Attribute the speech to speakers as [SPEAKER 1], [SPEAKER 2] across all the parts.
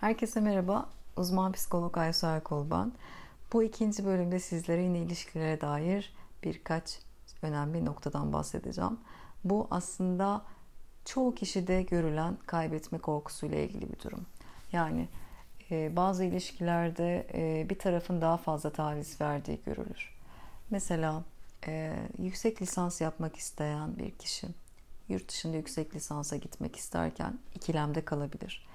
[SPEAKER 1] Herkese merhaba. Uzman psikolog Aysu Erkol ben. Bu ikinci bölümde sizlere yine ilişkilere dair birkaç önemli noktadan bahsedeceğim. Bu aslında çoğu kişide görülen kaybetme korkusuyla ilgili bir durum. Yani e, bazı ilişkilerde e, bir tarafın daha fazla taviz verdiği görülür. Mesela e, yüksek lisans yapmak isteyen bir kişi yurt dışında yüksek lisansa gitmek isterken ikilemde kalabilir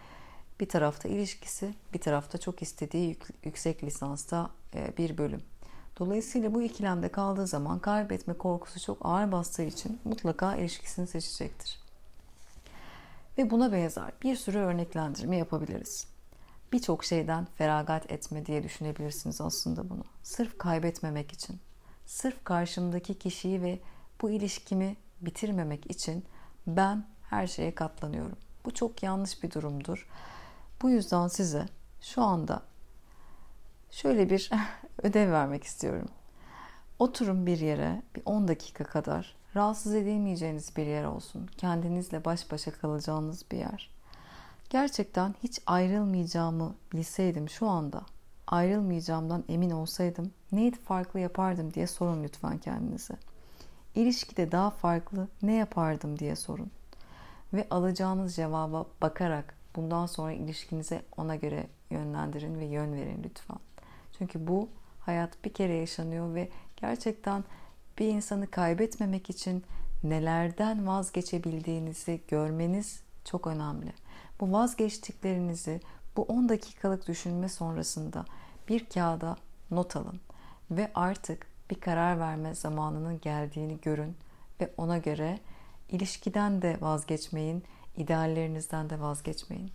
[SPEAKER 1] bir tarafta ilişkisi, bir tarafta çok istediği yüksek lisansta e, bir bölüm. Dolayısıyla bu ikilemde kaldığı zaman kaybetme korkusu çok ağır bastığı için mutlaka ilişkisini seçecektir. Ve buna benzer bir sürü örneklendirme yapabiliriz. Birçok şeyden feragat etme diye düşünebilirsiniz aslında bunu. Sırf kaybetmemek için, sırf karşımdaki kişiyi ve bu ilişkimi bitirmemek için ben her şeye katlanıyorum. Bu çok yanlış bir durumdur. Bu yüzden size şu anda şöyle bir ödev vermek istiyorum. Oturun bir yere bir 10 dakika kadar rahatsız edilmeyeceğiniz bir yer olsun. Kendinizle baş başa kalacağınız bir yer. Gerçekten hiç ayrılmayacağımı bilseydim şu anda ayrılmayacağımdan emin olsaydım neydi farklı yapardım diye sorun lütfen kendinize. İlişkide daha farklı ne yapardım diye sorun. Ve alacağınız cevaba bakarak Bundan sonra ilişkinize ona göre yönlendirin ve yön verin lütfen. Çünkü bu hayat bir kere yaşanıyor ve gerçekten bir insanı kaybetmemek için nelerden vazgeçebildiğinizi görmeniz çok önemli. Bu vazgeçtiklerinizi bu 10 dakikalık düşünme sonrasında bir kağıda not alın ve artık bir karar verme zamanının geldiğini görün ve ona göre ilişkiden de vazgeçmeyin, ideallerinizden de vazgeçmeyin.